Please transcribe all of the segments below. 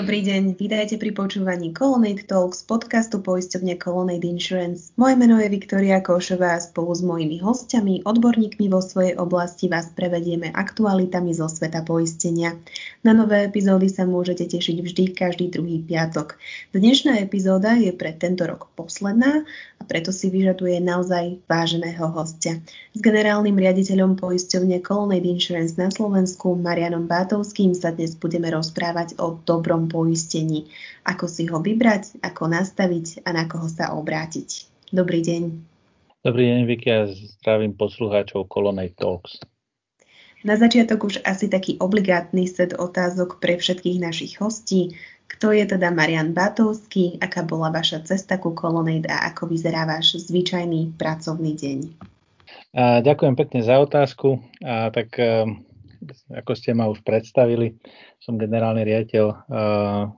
Dobrý deň, vítajte pri počúvaní Colonnade Talks podcastu poisťovne Colonnade Insurance. Moje meno je Viktoria Košová a spolu s mojimi hostiami, odborníkmi vo svojej oblasti vás prevedieme aktualitami zo sveta poistenia. Na nové epizódy sa môžete tešiť vždy každý druhý piatok. Dnešná epizóda je pre tento rok posledná a preto si vyžaduje naozaj váženého hostia. S generálnym riaditeľom poisťovne Colonnade Insurance na Slovensku Marianom Bátovským sa dnes budeme rozprávať o dobrom poistení. Ako si ho vybrať, ako nastaviť a na koho sa obrátiť. Dobrý deň. Dobrý deň, Vicky, a zdravím poslucháčov Colonnade Talks. Na začiatok už asi taký obligátny set otázok pre všetkých našich hostí. Kto je teda Marian Batovský, aká bola vaša cesta ku Colonnade a ako vyzerá váš zvyčajný pracovný deň? A ďakujem pekne za otázku. A tak ako ste ma už predstavili, som generálny riaditeľ uh,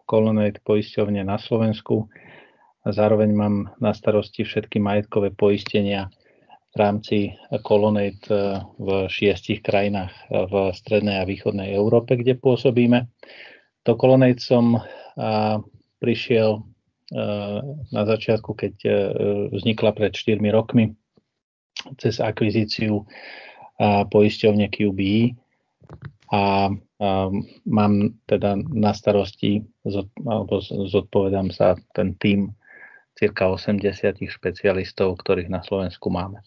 Colonnade poisťovne na Slovensku a zároveň mám na starosti všetky majetkové poistenia v rámci Colonnade uh, v šiestich krajinách uh, v strednej a východnej Európe, kde pôsobíme. Do Colonnade som prišiel na začiatku, keď vznikla pred 4 rokmi cez akvizíciu poisťovne QBE a, a mám teda na starosti, alebo zodpovedám za ten tým cirka 80 špecialistov, ktorých na Slovensku máme.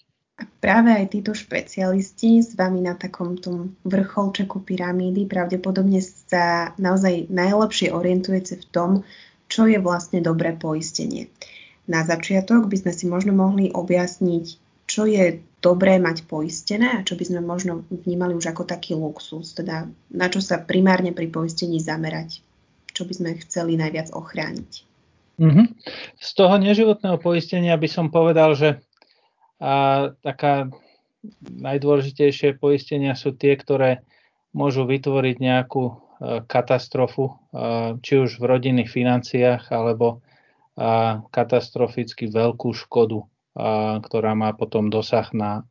Práve aj títo špecialisti s vami na takom tom vrcholčeku pyramídy pravdepodobne sa naozaj najlepšie orientujete v tom, čo je vlastne dobré poistenie. Na začiatok by sme si možno mohli objasniť, čo je dobré mať poistené a čo by sme možno vnímali už ako taký luxus, teda na čo sa primárne pri poistení zamerať, čo by sme chceli najviac ochrániť. Mm-hmm. Z toho neživotného poistenia by som povedal, že a, taká najdôležitejšie poistenia sú tie, ktoré môžu vytvoriť nejakú a, katastrofu, a, či už v rodinných financiách, alebo a, katastroficky veľkú škodu ktorá má potom dosah na,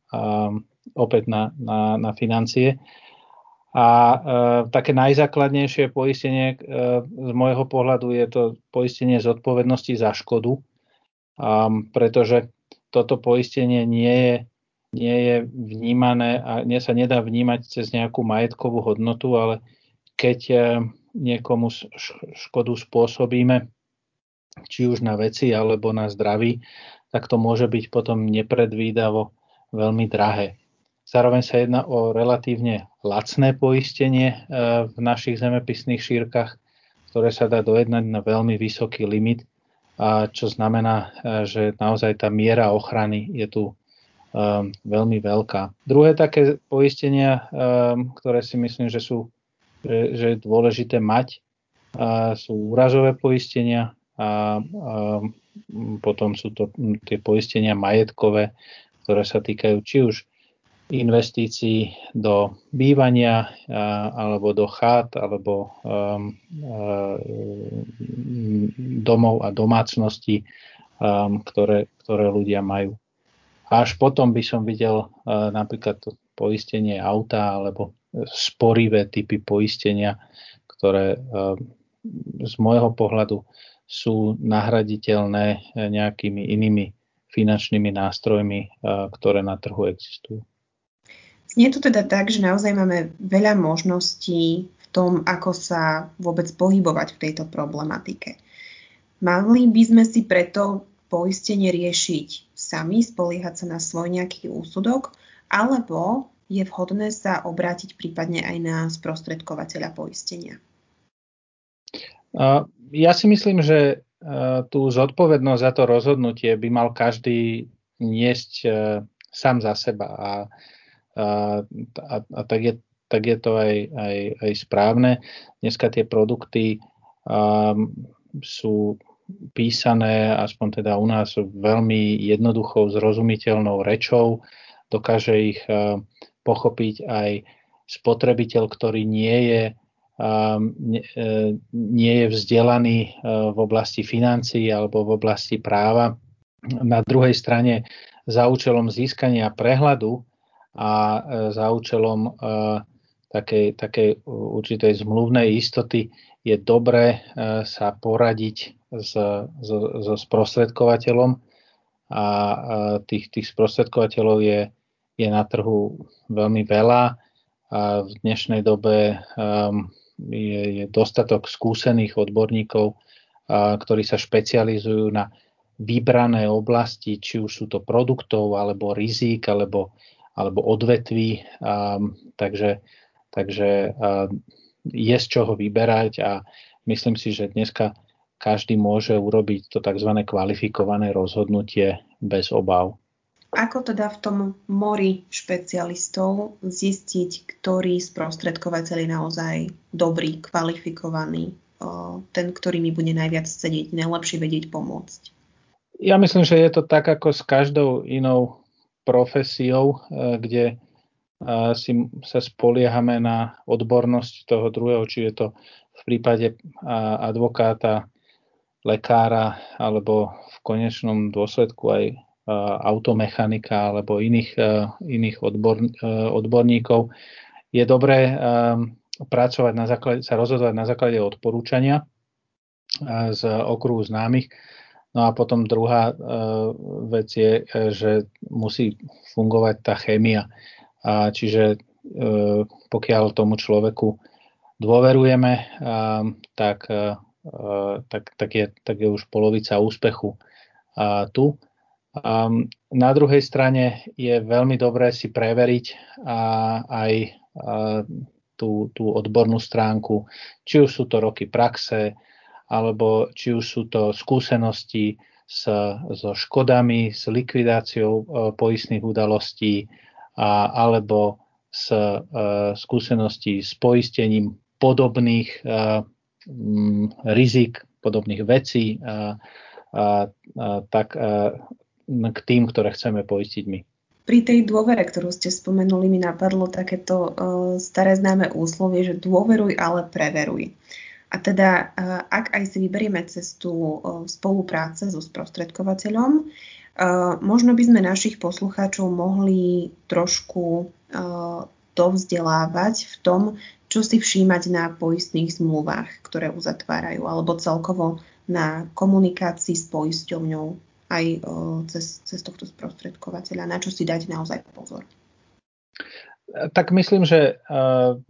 opäť na, na, na financie. A e, také najzákladnejšie poistenie e, z môjho pohľadu je to poistenie zodpovednosti za škodu, pretože toto poistenie nie je, nie je vnímané a nie sa nedá vnímať cez nejakú majetkovú hodnotu, ale keď e, niekomu škodu spôsobíme, či už na veci alebo na zdraví, tak to môže byť potom nepredvídavo veľmi drahé. Zároveň sa jedná o relatívne lacné poistenie e, v našich zemepisných šírkach, ktoré sa dá dojednať na veľmi vysoký limit, a čo znamená, e, že naozaj tá miera ochrany je tu e, veľmi veľká. Druhé také poistenia, ktoré si myslím, že sú že je dôležité mať, sú úrazové poistenia a, a potom sú to tie poistenia majetkové, ktoré sa týkajú či už investícií do bývania alebo do chát alebo um, domov a domácností, um, ktoré, ktoré ľudia majú. Až potom by som videl uh, napríklad poistenie auta alebo sporivé typy poistenia, ktoré uh, z môjho pohľadu sú nahraditeľné nejakými inými finančnými nástrojmi, eh, ktoré na trhu existujú. Znie to teda tak, že naozaj máme veľa možností v tom, ako sa vôbec pohybovať v tejto problematike. Mali by sme si preto poistenie riešiť sami, spoliehať sa na svoj nejaký úsudok, alebo je vhodné sa obrátiť prípadne aj na sprostredkovateľa poistenia? Ja si myslím, že e, tú zodpovednosť za to rozhodnutie by mal každý niesť e, sám za seba. A, a, a, a tak, je, tak je to aj, aj, aj správne. Dneska tie produkty um, sú písané, aspoň teda u nás, veľmi jednoduchou, zrozumiteľnou rečou. Dokáže ich uh, pochopiť aj spotrebiteľ, ktorý nie je nie je vzdelaný e, v oblasti financií alebo v oblasti práva. Na druhej strane za účelom získania prehľadu a e, za účelom takej, takej určitej zmluvnej istoty je dobré sa poradiť so, so sprostredkovateľom a tých, tých sprostredkovateľov je, je na trhu veľmi veľa a v dnešnej dobe um, je, je dostatok skúsených odborníkov, a, ktorí sa špecializujú na vybrané oblasti, či už sú to produktov, alebo rizik, alebo, alebo odvetví. A, takže takže a, je z čoho vyberať a myslím si, že dneska každý môže urobiť to tzv. kvalifikované rozhodnutie bez obav. Ako teda v tom mori špecialistov zistiť, ktorý sprostredkovateľ je naozaj dobrý, kvalifikovaný, ten, ktorý mi bude najviac sedieť, najlepšie vedieť pomôcť? Ja myslím, že je to tak ako s každou inou profesiou, e, kde e, si sa spoliehame na odbornosť toho druhého, či je to v prípade advokáta, lekára alebo v konečnom dôsledku aj automechanika alebo iných, eh, iných odbor, eh, odborníkov, je dobré pracovať na základe, sa rozhodovať na základe odporúčania z okruhu známych. No a potom druhá vec je, že musí fungovať tá chémia. Čiže pokiaľ tomu človeku dôverujeme, tak, tak, tak, je, tak je už polovica úspechu tu. Um, na druhej strane je veľmi dobré si preveriť a, aj a, tú, tú odbornú stránku, či už sú to roky praxe, alebo či už sú to skúsenosti s, so škodami, s likvidáciou e, poistných udalostí, a, alebo s e, skúsenosti s poistením podobných e, m, rizik, podobných vecí, a, a, a, tak a, k tým, ktoré chceme poistiť my. Pri tej dôvere, ktorú ste spomenuli, mi napadlo takéto uh, staré známe úslovie, že dôveruj, ale preveruj. A teda, uh, ak aj si vyberieme cestu uh, spolupráce so sprostredkovateľom, uh, možno by sme našich poslucháčov mohli trošku uh, dovzdelávať v tom, čo si všímať na poistných zmluvách, ktoré uzatvárajú, alebo celkovo na komunikácii s poisťovňou aj cez, cez tohto sprostredkovateľa, na čo si dať naozaj pozor? Tak myslím, že uh,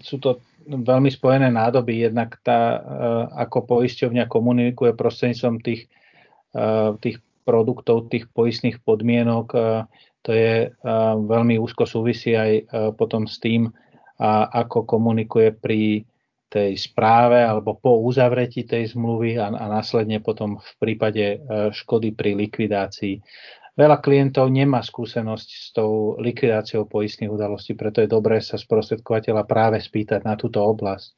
sú to veľmi spojené nádoby. Jednak tá, uh, ako poisťovňa komunikuje prostredníctvom tých, uh, tých produktov, tých poistných podmienok, uh, to je uh, veľmi úzko súvisí aj uh, potom s tým, uh, ako komunikuje pri tej správe alebo po uzavretí tej zmluvy a, a následne potom v prípade e, škody pri likvidácii. Veľa klientov nemá skúsenosť s tou likvidáciou poistných udalostí, preto je dobré sa sprostredkovateľa práve spýtať na túto oblasť,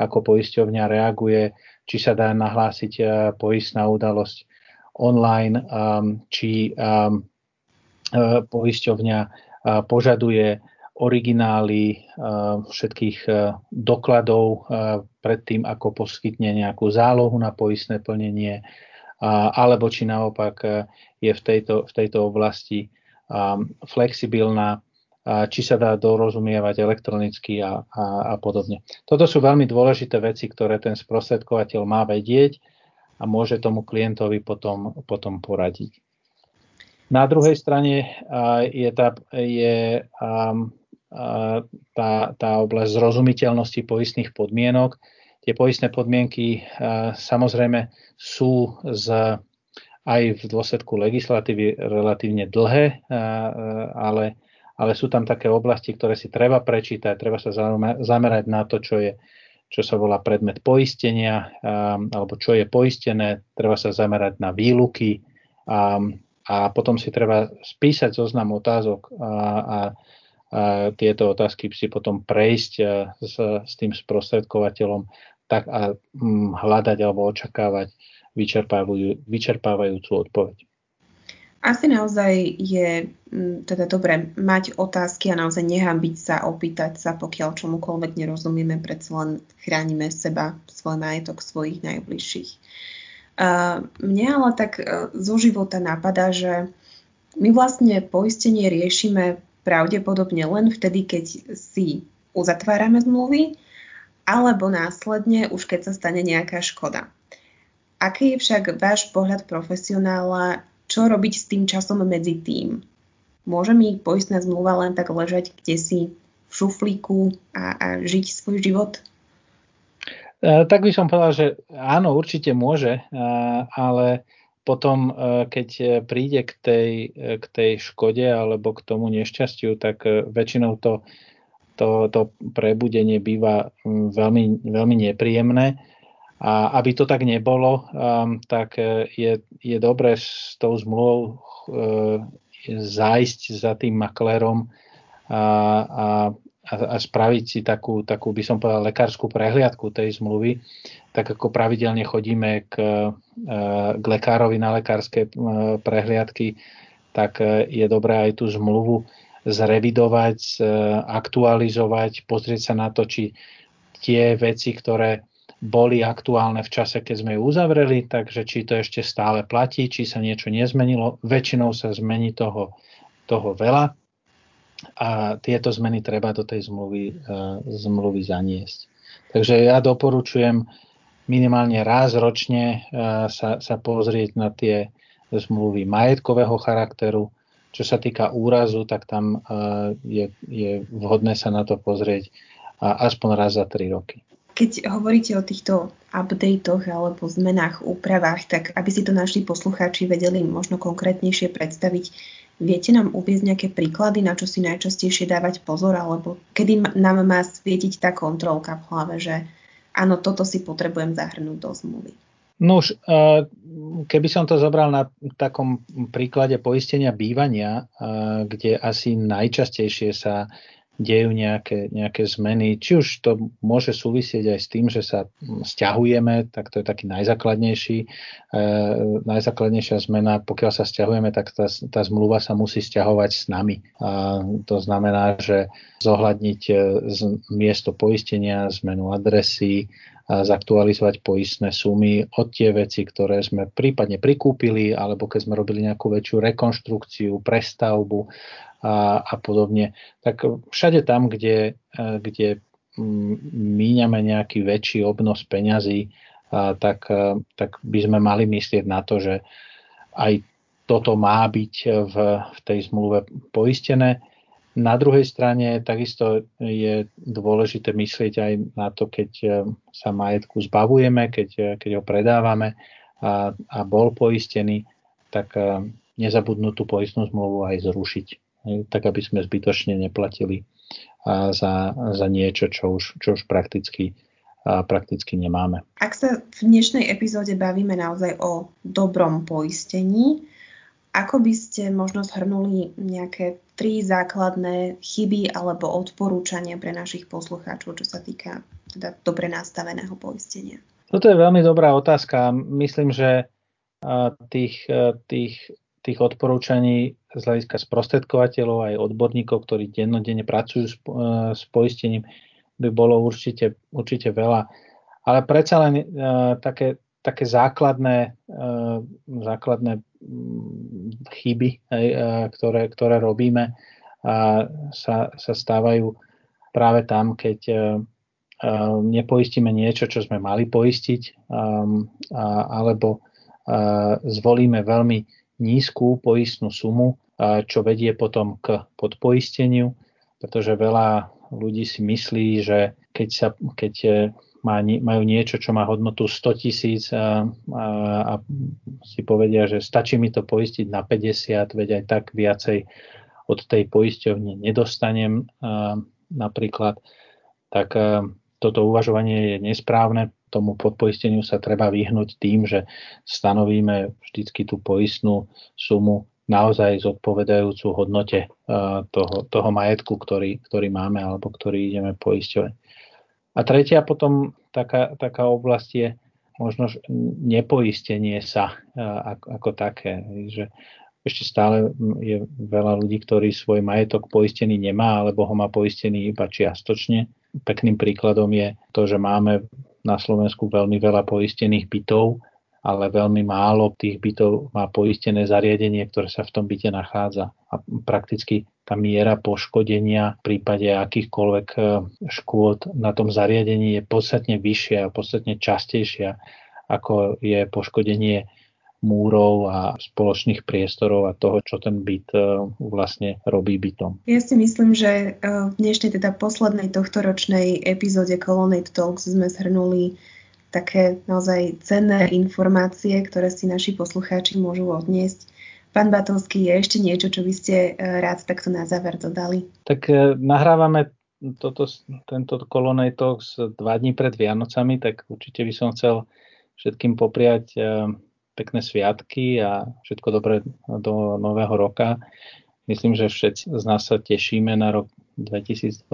ako poisťovňa reaguje, či sa dá nahlásiť e, poistná udalosť online, či poisťovňa požaduje originály eh, všetkých eh, dokladov eh, pred tým, ako poskytne nejakú zálohu na poistné plnenie, alebo či naopak je v tejto, v tejto oblasti flexibilná, či sa dá dorozumievať elektronicky a, a, a podobne. Toto sú veľmi dôležité veci, ktoré ten sprostredkovateľ má vedieť a môže tomu klientovi potom, potom poradiť. Na druhej strane je, tá, je tá, tá oblasť zrozumiteľnosti poistných podmienok. Tie poistné podmienky samozrejme sú z, aj v dôsledku legislatívy relatívne dlhé, ale, ale sú tam také oblasti, ktoré si treba prečítať, treba sa zamerať na to, čo je čo sa volá predmet poistenia, alebo čo je poistené, treba sa zamerať na výluky a, a potom si treba spísať zoznam otázok a, a tieto otázky si potom prejsť s, s tým sprostredkovateľom tak a hm, hľadať alebo očakávať vyčerpávajúcu odpoveď. Asi naozaj je hm, teda dobre mať otázky a naozaj nehambiť sa, opýtať sa, pokiaľ čomukoľvek nerozumieme, predsa len chránime seba, svoj majetok, svojich najbližších. Mne ale tak e, zo života napadá, že my vlastne poistenie riešime pravdepodobne len vtedy, keď si uzatvárame zmluvy, alebo následne už keď sa stane nejaká škoda. Aký je však váš pohľad profesionála, čo robiť s tým časom medzi tým? Môže mi poistná zmluva len tak ležať kde si v šuflíku a, a žiť svoj život? E, tak by som povedal, že áno, určite môže, e, ale potom, e, keď príde k tej, k tej škode alebo k tomu nešťastiu, tak väčšinou to, to, to prebudenie býva veľmi, veľmi nepríjemné. A aby to tak nebolo, tak je, je dobré s tou zmluvou zájsť za tým maklérom a, a, a spraviť si takú, takú, by som povedal, lekárskú prehliadku tej zmluvy, tak ako pravidelne chodíme k, e, k lekárovi na lekárske e, prehliadky, tak e, je dobré aj tú zmluvu zrevidovať, aktualizovať, pozrieť sa na to, či tie veci, ktoré boli aktuálne v čase, keď sme ju uzavreli, takže či to ešte stále platí, či sa niečo nezmenilo. Väčšinou sa zmení toho, toho veľa a tieto zmeny treba do tej zmluvy, uh, zmluvy zaniesť. Takže ja doporučujem minimálne raz ročne uh, sa, sa pozrieť na tie zmluvy majetkového charakteru. Čo sa týka úrazu, tak tam uh, je, je vhodné sa na to pozrieť aspoň raz za 3 roky. Keď hovoríte o týchto updatech alebo zmenách, úpravách, tak aby si to naši poslucháči vedeli možno konkrétnejšie predstaviť, viete nám uviezť nejaké príklady, na čo si najčastejšie dávať pozor, alebo kedy nám má svietiť tá kontrolka v hlave, že áno, toto si potrebujem zahrnúť do zmluvy. No už, keby som to zobral na takom príklade poistenia bývania, kde asi najčastejšie sa dejú nejaké, nejaké zmeny. Či už to môže súvisieť aj s tým, že sa stiahujeme, tak to je taký najzákladnejší, e, najzákladnejšia zmena. Pokiaľ sa stiahujeme, tak tá, tá zmluva sa musí stiahovať s nami. A to znamená, že zohľadniť e, z, miesto poistenia, zmenu adresy, zaktualizovať poistné sumy od tie veci, ktoré sme prípadne prikúpili, alebo keď sme robili nejakú väčšiu rekonštrukciu, prestavbu, a, a podobne. Tak všade tam, kde, e, kde míňame nejaký väčší obnos peňazí, tak, e, tak by sme mali myslieť na to, že aj toto má byť v, v tej zmluve poistené. Na druhej strane takisto je dôležité myslieť aj na to, keď e, sa majetku zbavujeme, keď, keď ho predávame a, a bol poistený, tak nezabudnú tú poistnú zmluvu aj zrušiť tak aby sme zbytočne neplatili za, za niečo, čo už, čo už prakticky, prakticky nemáme. Ak sa v dnešnej epizóde bavíme naozaj o dobrom poistení, ako by ste možno zhrnuli nejaké tri základné chyby alebo odporúčania pre našich poslucháčov, čo sa týka teda dobre nastaveného poistenia? Toto je veľmi dobrá otázka. Myslím, že tých, tých tých odporúčaní z hľadiska sprostredkovateľov aj odborníkov, ktorí dennodenne pracujú s, e, s poistením, by bolo určite, určite veľa. Ale predsa len uh, také, také základné, základné chyby, aj, uh, ktoré, ktoré robíme, uh, sa, sa stávajú práve tam, keď uh, uh, nepoistíme niečo, čo sme mali poistiť, um, alebo uh, zvolíme veľmi nízku poistnú sumu, čo vedie potom k podpoisteniu, pretože veľa ľudí si myslí, že keď, sa, keď e, majú niečo, čo má hodnotu 100 tisíc a, a, a si povedia, že stačí mi to poistiť na 50, veď aj tak viacej od tej poisťovne nedostanem a, napríklad, tak a, toto uvažovanie je nesprávne. Tomu podpoisteniu sa treba vyhnúť tým, že stanovíme vždycky tú poistnú sumu naozaj zodpovedajúcu hodnote uh, toho, toho majetku, ktorý, ktorý máme alebo ktorý ideme poisťovať. A tretia potom taká, taká oblasť je možno nepoistenie sa uh, ako, ako také. Že ešte stále je veľa ľudí, ktorí svoj majetok poistený nemá alebo ho má poistený iba čiastočne Pekným príkladom je to, že máme na Slovensku veľmi veľa poistených bytov ale veľmi málo tých bytov má poistené zariadenie, ktoré sa v tom byte nachádza. A prakticky tá miera poškodenia v prípade akýchkoľvek e, škôd na tom zariadení je podstatne vyššia a podstatne častejšia, ako je poškodenie múrov a spoločných priestorov a toho, čo ten byt e, vlastne robí bytom. Ja si myslím, že e, v dnešnej teda poslednej tohto ročnej epizóde Colonnade Talks sme zhrnuli také naozaj cenné informácie, ktoré si naši poslucháči môžu odniesť. Pán Batovský, je ešte niečo, čo by ste e, rád takto na záver dodali? Tak e, nahrávame toto, tento Colonnade Talks dva dní pred Vianocami, tak určite by som chcel všetkým popriať e, pekné sviatky a všetko dobré do nového roka. Myslím, že všetci z nás sa tešíme na rok 2021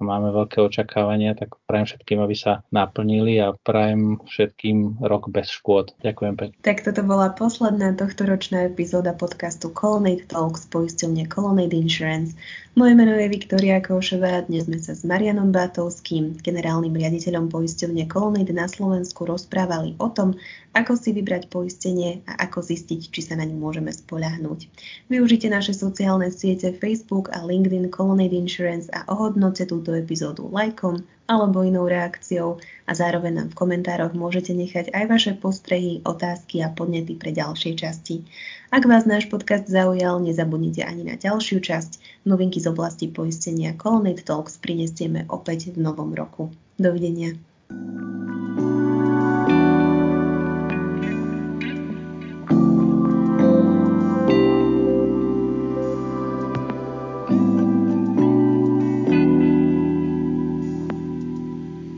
máme veľké očakávania, tak prajem všetkým, aby sa naplnili a prajem všetkým rok bez škôd. Ďakujem pekne. Tak toto bola posledná tohto ročná epizóda podcastu Colonnade Talks poisťovne Colonnade Insurance. Moje meno je Viktoria Košová, dnes sme sa s Marianom Bátovským, generálnym riaditeľom poisťovne Colonnade na Slovensku rozprávali o tom, ako si vybrať poistenie a ako zistiť, či sa na ňu môžeme spoľahnúť. Využite naše sociálne siete Facebook a LinkedIn Colonnade Insurance a ohodnote túto epizódu lajkom alebo inou reakciou a zároveň nám v komentároch môžete nechať aj vaše postrehy, otázky a podnety pre ďalšie časti. Ak vás náš podcast zaujal, nezabudnite ani na ďalšiu časť. Novinky z oblasti poistenia Colonnade Talks prinesieme opäť v novom roku. Dovidenia. thank you